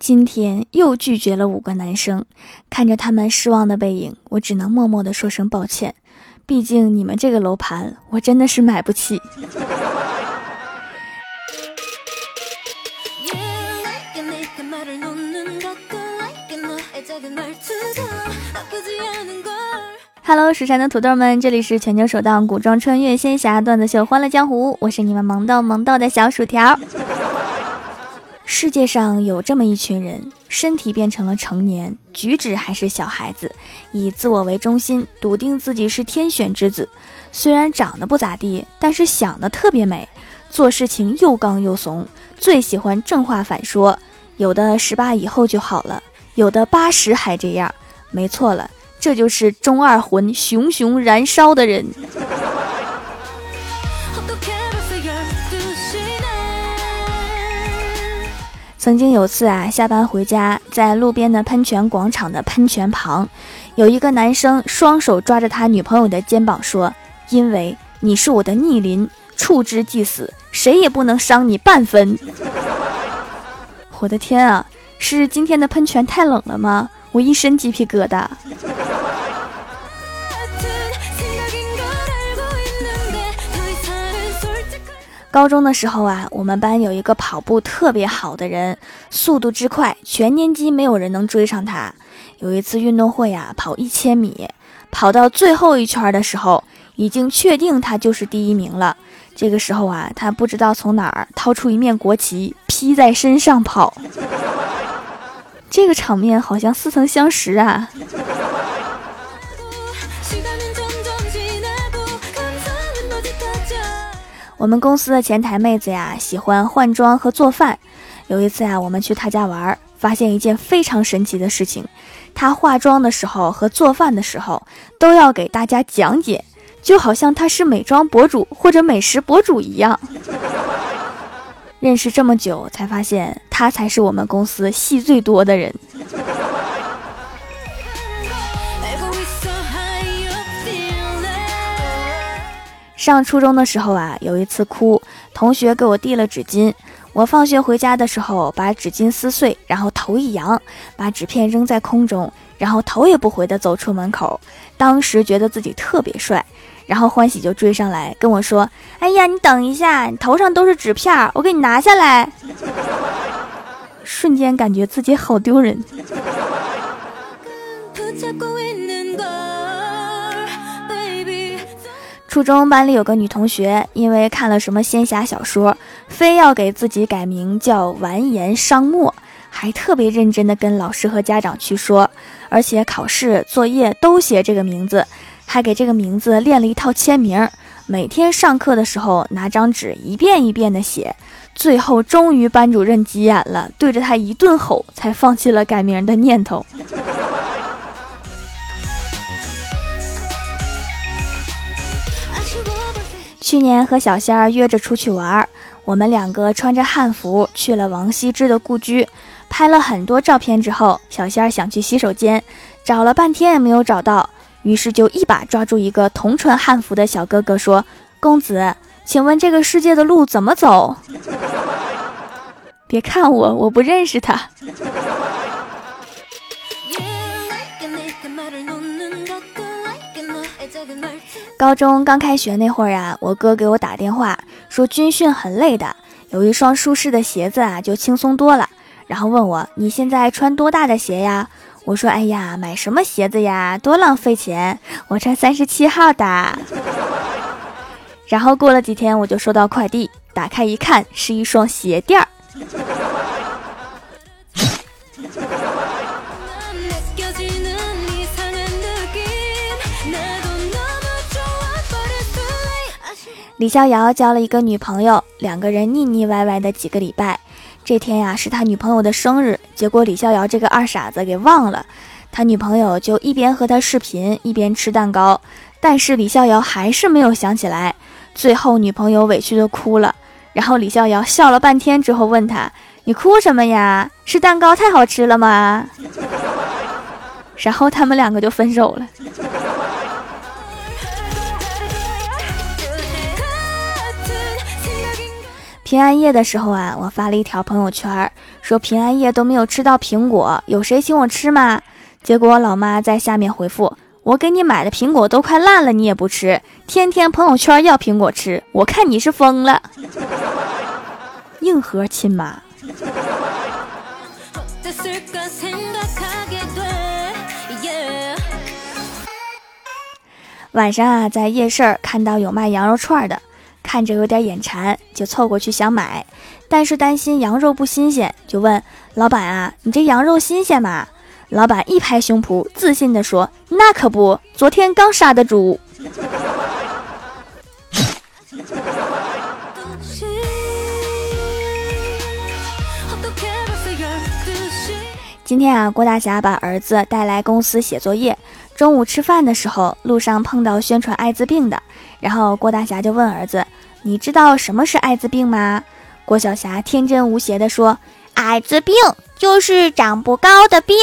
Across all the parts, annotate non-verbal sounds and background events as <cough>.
今天又拒绝了五个男生，看着他们失望的背影，我只能默默的说声抱歉。毕竟你们这个楼盘，我真的是买不起。Hello，蜀山的土豆们，这里是全球首档古装穿越仙侠段子秀《欢乐江湖》，我是你们萌豆萌豆的小薯条。世界上有这么一群人，身体变成了成年，举止还是小孩子，以自我为中心，笃定自己是天选之子。虽然长得不咋地，但是想的特别美，做事情又刚又怂，最喜欢正话反说。有的十八以后就好了，有的八十还这样。没错了，这就是中二魂熊熊燃烧的人。曾经有次啊，下班回家，在路边的喷泉广场的喷泉旁，有一个男生双手抓着他女朋友的肩膀说：“因为你是我的逆鳞，触之即死，谁也不能伤你半分。<laughs> ”我的天啊，是今天的喷泉太冷了吗？我一身鸡皮疙瘩。高中的时候啊，我们班有一个跑步特别好的人，速度之快，全年级没有人能追上他。有一次运动会啊，跑一千米，跑到最后一圈的时候，已经确定他就是第一名了。这个时候啊，他不知道从哪儿掏出一面国旗，披在身上跑。这个场面好像似曾相识啊。我们公司的前台妹子呀，喜欢换装和做饭。有一次啊，我们去她家玩，发现一件非常神奇的事情：她化妆的时候和做饭的时候都要给大家讲解，就好像她是美妆博主或者美食博主一样。认识这么久，才发现她才是我们公司戏最多的人。上初中的时候啊，有一次哭，同学给我递了纸巾。我放学回家的时候，把纸巾撕碎，然后头一扬，把纸片扔在空中，然后头也不回地走出门口。当时觉得自己特别帅，然后欢喜就追上来跟我说：“哎呀，你等一下，你头上都是纸片，我给你拿下来。<laughs> ”瞬间感觉自己好丢人。初中班里有个女同学，因为看了什么仙侠小说，非要给自己改名叫完颜商墨，还特别认真的跟老师和家长去说，而且考试作业都写这个名字，还给这个名字练了一套签名，每天上课的时候拿张纸一遍一遍的写，最后终于班主任急眼了，对着他一顿吼，才放弃了改名的念头。去年和小仙儿约着出去玩儿，我们两个穿着汉服去了王羲之的故居，拍了很多照片之后，小仙儿想去洗手间，找了半天也没有找到，于是就一把抓住一个同穿汉服的小哥哥说：“公子，请问这个世界的路怎么走？”别看我，我不认识他。高中刚开学那会儿啊，我哥给我打电话说军训很累的，有一双舒适的鞋子啊就轻松多了。然后问我你现在穿多大的鞋呀？我说哎呀，买什么鞋子呀，多浪费钱，我穿三十七号的。然后过了几天，我就收到快递，打开一看是一双鞋垫儿。李逍遥交了一个女朋友，两个人腻腻歪歪的几个礼拜。这天呀，是他女朋友的生日，结果李逍遥这个二傻子给忘了，他女朋友就一边和他视频，一边吃蛋糕。但是李逍遥还是没有想起来，最后女朋友委屈的哭了。然后李逍遥笑了半天之后问他：“你哭什么呀？是蛋糕太好吃了吗？” <laughs> 然后他们两个就分手了。平安夜的时候啊，我发了一条朋友圈，说平安夜都没有吃到苹果，有谁请我吃吗？结果老妈在下面回复：我给你买的苹果都快烂了，你也不吃，天天朋友圈要苹果吃，我看你是疯了。硬核亲妈。晚上啊，在夜市看到有卖羊肉串的，看着有点眼馋，就凑过去想买，但是担心羊肉不新鲜，就问老板啊：“你这羊肉新鲜吗？”老板一拍胸脯，自信地说：“那可不，昨天刚杀的猪。<laughs> ”今天啊，郭大侠把儿子带来公司写作业。中午吃饭的时候，路上碰到宣传艾滋病的，然后郭大侠就问儿子：“你知道什么是艾滋病吗？”郭晓霞天真无邪地说：“艾滋病就是长不高的病。”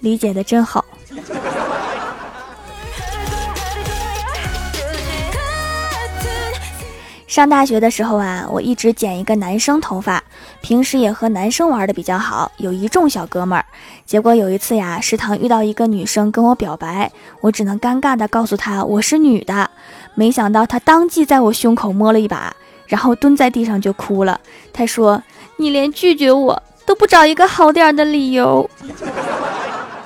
理解的真好。上大学的时候啊，我一直剪一个男生头发，平时也和男生玩的比较好，有一众小哥们儿。结果有一次呀，食堂遇到一个女生跟我表白，我只能尴尬的告诉她我是女的。没想到她当即在我胸口摸了一把，然后蹲在地上就哭了。她说：“你连拒绝我都不找一个好点的理由。<laughs> ”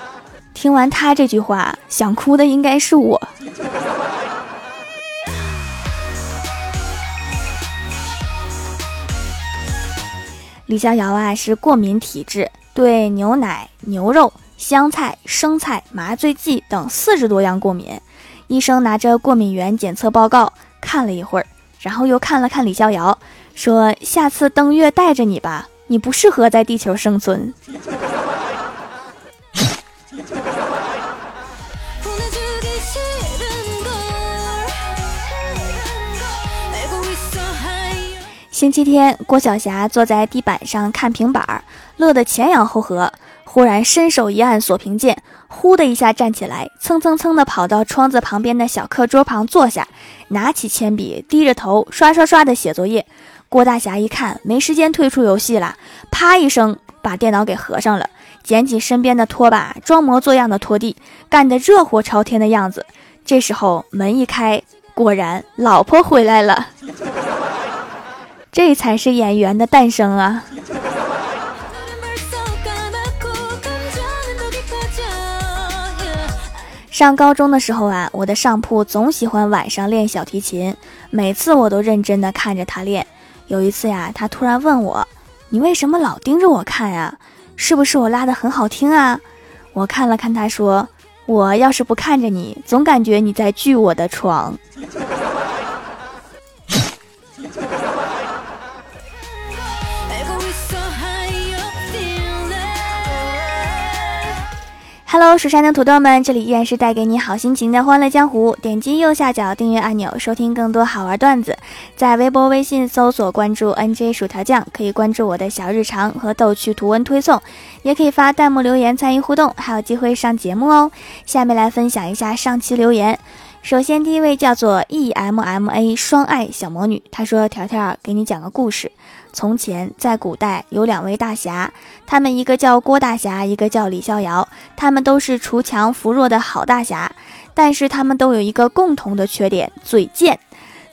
听完她这句话，想哭的应该是我。李逍遥啊是过敏体质，对牛奶、牛肉、香菜、生菜、麻醉剂等四十多样过敏。医生拿着过敏原检测报告看了一会儿，然后又看了看李逍遥，说：“下次登月带着你吧，你不适合在地球生存。”星期天，郭晓霞坐在地板上看平板儿，乐得前仰后合。忽然伸手一按锁屏键，呼的一下站起来，蹭蹭蹭的跑到窗子旁边的小课桌旁坐下，拿起铅笔，低着头刷刷刷的写作业。郭大侠一看没时间退出游戏了，啪一声把电脑给合上了，捡起身边的拖把，装模作样的拖地，干得热火朝天的样子。这时候门一开，果然老婆回来了。这才是演员的诞生啊！上高中的时候啊，我的上铺总喜欢晚上练小提琴，每次我都认真的看着他练。有一次呀，他突然问我：“你为什么老盯着我看呀？是不是我拉的很好听啊？”我看了看他，说：“我要是不看着你，总感觉你在锯我的床。” Hello，蜀山的土豆们，这里依然是带给你好心情的欢乐江湖。点击右下角订阅按钮，收听更多好玩段子。在微博、微信搜索关注 NJ 薯条酱，可以关注我的小日常和逗趣图文推送，也可以发弹幕留言参与互动，还有机会上节目哦。下面来分享一下上期留言。首先，第一位叫做 EMMA 双爱小魔女，她说：“条条给你讲个故事。”从前，在古代有两位大侠，他们一个叫郭大侠，一个叫李逍遥。他们都是锄强扶弱的好大侠，但是他们都有一个共同的缺点——嘴贱。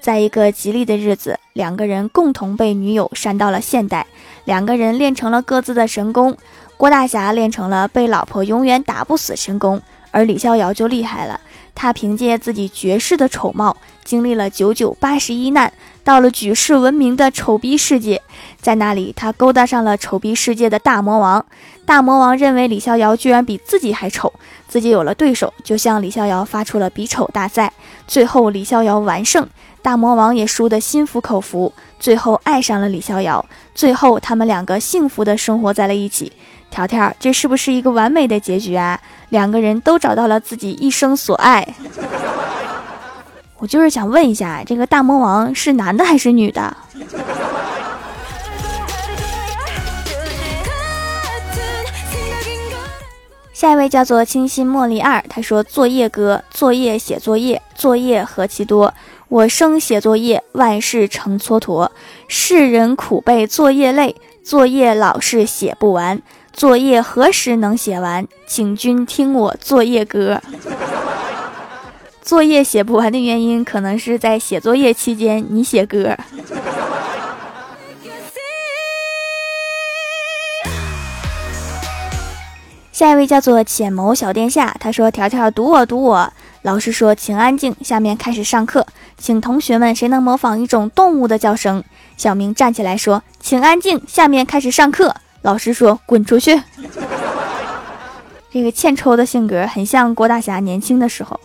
在一个吉利的日子，两个人共同被女友扇到了现代，两个人练成了各自的神功。郭大侠练成了被老婆永远打不死神功，而李逍遥就厉害了。他凭借自己绝世的丑貌，经历了九九八十一难，到了举世闻名的丑逼世界。在那里，他勾搭上了丑逼世界的大魔王。大魔王认为李逍遥居然比自己还丑，自己有了对手，就向李逍遥发出了比丑大赛。最后，李逍遥完胜，大魔王也输得心服口服，最后爱上了李逍遥。最后，他们两个幸福的生活在了一起。条条，这是不是一个完美的结局啊？两个人都找到了自己一生所爱。我就是想问一下，这个大魔王是男的还是女的？下一位叫做清新茉莉二，他说：“作业哥，作业写作业，作业何其多。我生写作业，万事成蹉跎。世人苦背作业累，作业老是写不完。作业何时能写完？请君听我作业歌。作业写不完的原因，可能是在写作业期间你写歌。下一位叫做浅谋小殿下，他说：“条条读我读我。”老师说：“请安静，下面开始上课，请同学们谁能模仿一种动物的叫声？”小明站起来说：“请安静，下面开始上课。”老师说：“滚出去。”这个欠抽的性格很像郭大侠年轻的时候。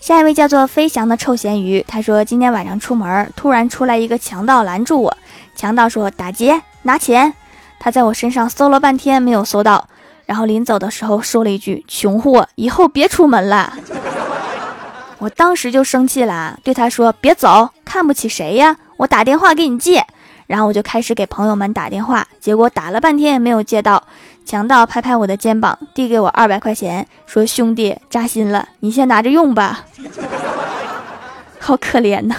下一位叫做飞翔的臭咸鱼，他说今天晚上出门，突然出来一个强盗拦住我。强盗说：“打劫，拿钱。”他在我身上搜了半天没有搜到，然后临走的时候说了一句：“穷货，以后别出门了。”我当时就生气了，对他说：“别走，看不起谁呀？我打电话给你借。”然后我就开始给朋友们打电话，结果打了半天也没有接到。强盗拍拍我的肩膀，递给我二百块钱，说：“兄弟，扎心了，你先拿着用吧。” <laughs> 好可怜呐。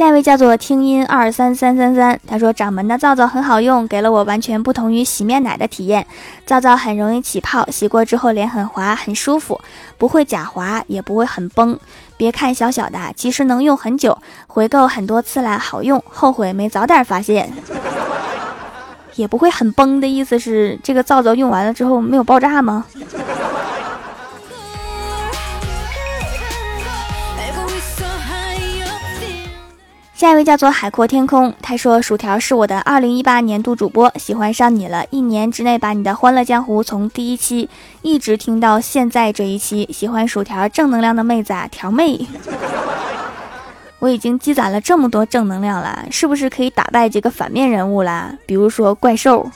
下一位叫做听音二三三三三，他说掌门的皂皂很好用，给了我完全不同于洗面奶的体验。皂皂很容易起泡，洗过之后脸很滑，很舒服，不会假滑，也不会很崩。别看小小的，其实能用很久。回购很多次了，好用，后悔没早点发现。<laughs> 也不会很崩的意思是这个皂皂用完了之后没有爆炸吗？下一位叫做海阔天空，他说：“薯条是我的二零一八年度主播，喜欢上你了，一年之内把你的《欢乐江湖》从第一期一直听到现在这一期，喜欢薯条正能量的妹子啊，条妹。<laughs> 我已经积攒了这么多正能量了，是不是可以打败几个反面人物啦？比如说怪兽。”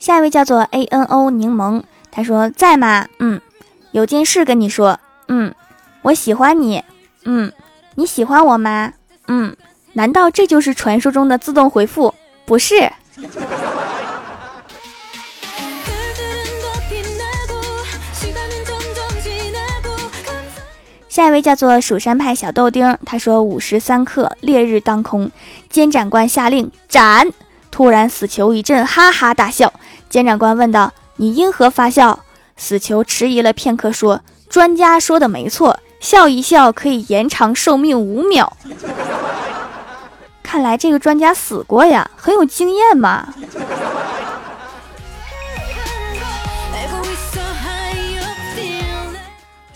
下一位叫做 A N O 柠檬，他说：“在吗？嗯。”有件事跟你说，嗯，我喜欢你，嗯，你喜欢我吗？嗯，难道这就是传说中的自动回复？不是。下一位叫做蜀山派小豆丁，他说午时三刻，烈日当空，监斩官下令斩。突然，死囚一阵哈哈大笑。监斩官问道：“你因何发笑？”死囚迟疑了片刻，说：“专家说的没错，笑一笑可以延长寿命五秒。看来这个专家死过呀，很有经验嘛。”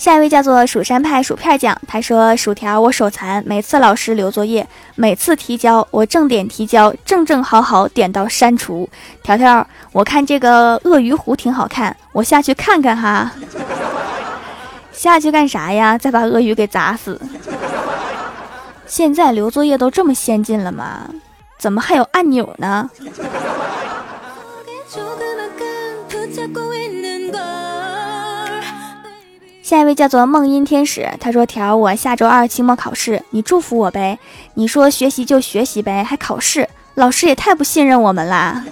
下一位叫做蜀山派薯片酱，他说：“薯条，我手残，每次老师留作业，每次提交，我正点提交，正正好好点到删除。条条，我看这个鳄鱼湖挺好看，我下去看看哈。<laughs> 下去干啥呀？再把鳄鱼给砸死。现在留作业都这么先进了吗？怎么还有按钮呢？” <laughs> 下一位叫做梦音天使，他说：“条，我下周二期末考试，你祝福我呗。你说学习就学习呗，还考试，老师也太不信任我们啦。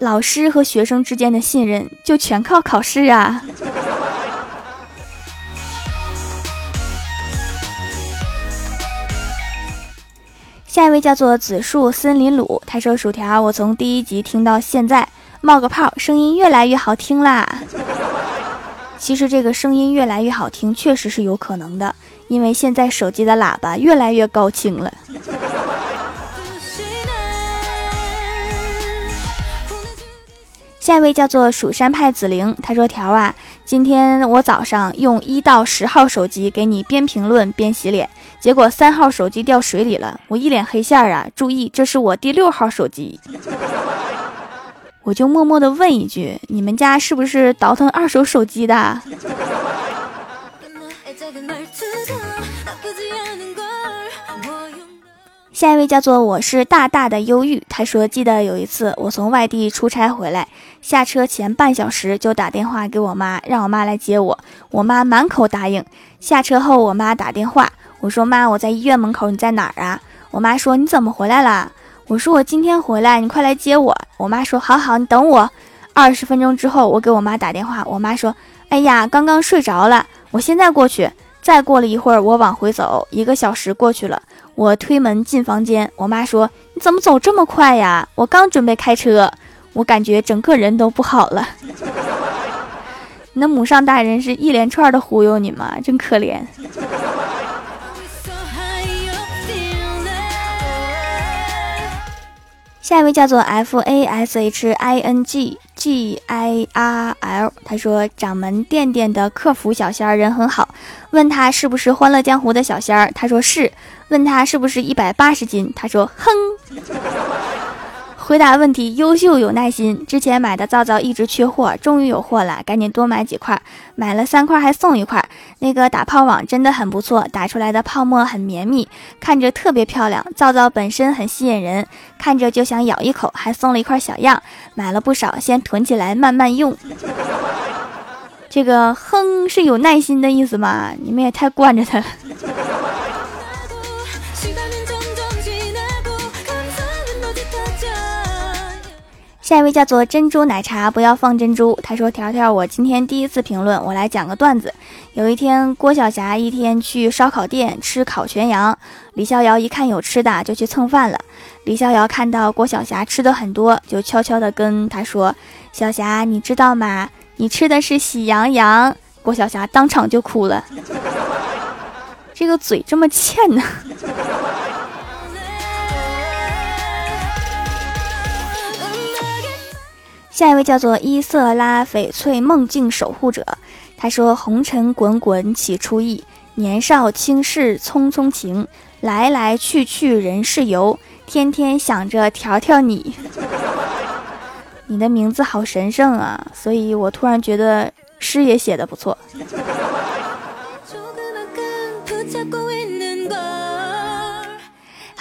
老师和学生之间的信任就全靠考试啊。”下一位叫做紫树森林鲁，他说：“薯条，我从第一集听到现在，冒个泡，声音越来越好听啦。”其实这个声音越来越好听，确实是有可能的，因为现在手机的喇叭越来越高清了。下一位叫做蜀山派紫菱，他说：“条啊，今天我早上用一到十号手机给你边评论边洗脸，结果三号手机掉水里了，我一脸黑线啊！注意，这是我第六号手机。”我就默默的问一句：你们家是不是倒腾二手手机的？下一位叫做我是大大的忧郁，他说记得有一次我从外地出差回来，下车前半小时就打电话给我妈，让我妈来接我，我妈满口答应。下车后我妈打电话，我说妈我在医院门口，你在哪儿啊？我妈说你怎么回来了？我说我今天回来，你快来接我。我妈说好好，你等我。二十分钟之后我给我妈打电话，我妈说哎呀刚刚睡着了，我现在过去。再过了一会儿我往回走，一个小时过去了。我推门进房间，我妈说：“你怎么走这么快呀？”我刚准备开车，我感觉整个人都不好了。<laughs> 那母上大人是一连串的忽悠你吗？真可怜。下一位叫做 F A S H I N G G I R L，他说掌门店店的客服小仙儿人很好，问他是不是欢乐江湖的小仙儿，他说是。问他是不是一百八十斤，他说哼。回答问题优秀有耐心。之前买的皂皂一直缺货，终于有货了，赶紧多买几块。买了三块还送一块。那个打泡网真的很不错，打出来的泡沫很绵密，看着特别漂亮。皂皂本身很吸引人，看着就想咬一口，还送了一块小样。买了不少，先囤起来慢慢用。这个哼是有耐心的意思吗？你们也太惯着他了。下一位叫做珍珠奶茶，不要放珍珠。他说：“条条，我今天第一次评论，我来讲个段子。有一天，郭晓霞一天去烧烤店吃烤全羊，李逍遥一看有吃的，就去蹭饭了。李逍遥看到郭晓霞吃的很多，就悄悄的跟他说：‘小霞，你知道吗？你吃的是喜羊羊。’郭晓霞当场就哭了，这个嘴这么欠呢。”下一位叫做伊瑟拉翡翠梦境守护者，他说：“红尘滚滚起初意，年少轻事匆匆情，来来去去人世游，天天想着调调你。<laughs> 你的名字好神圣啊，所以我突然觉得诗也写的不错。”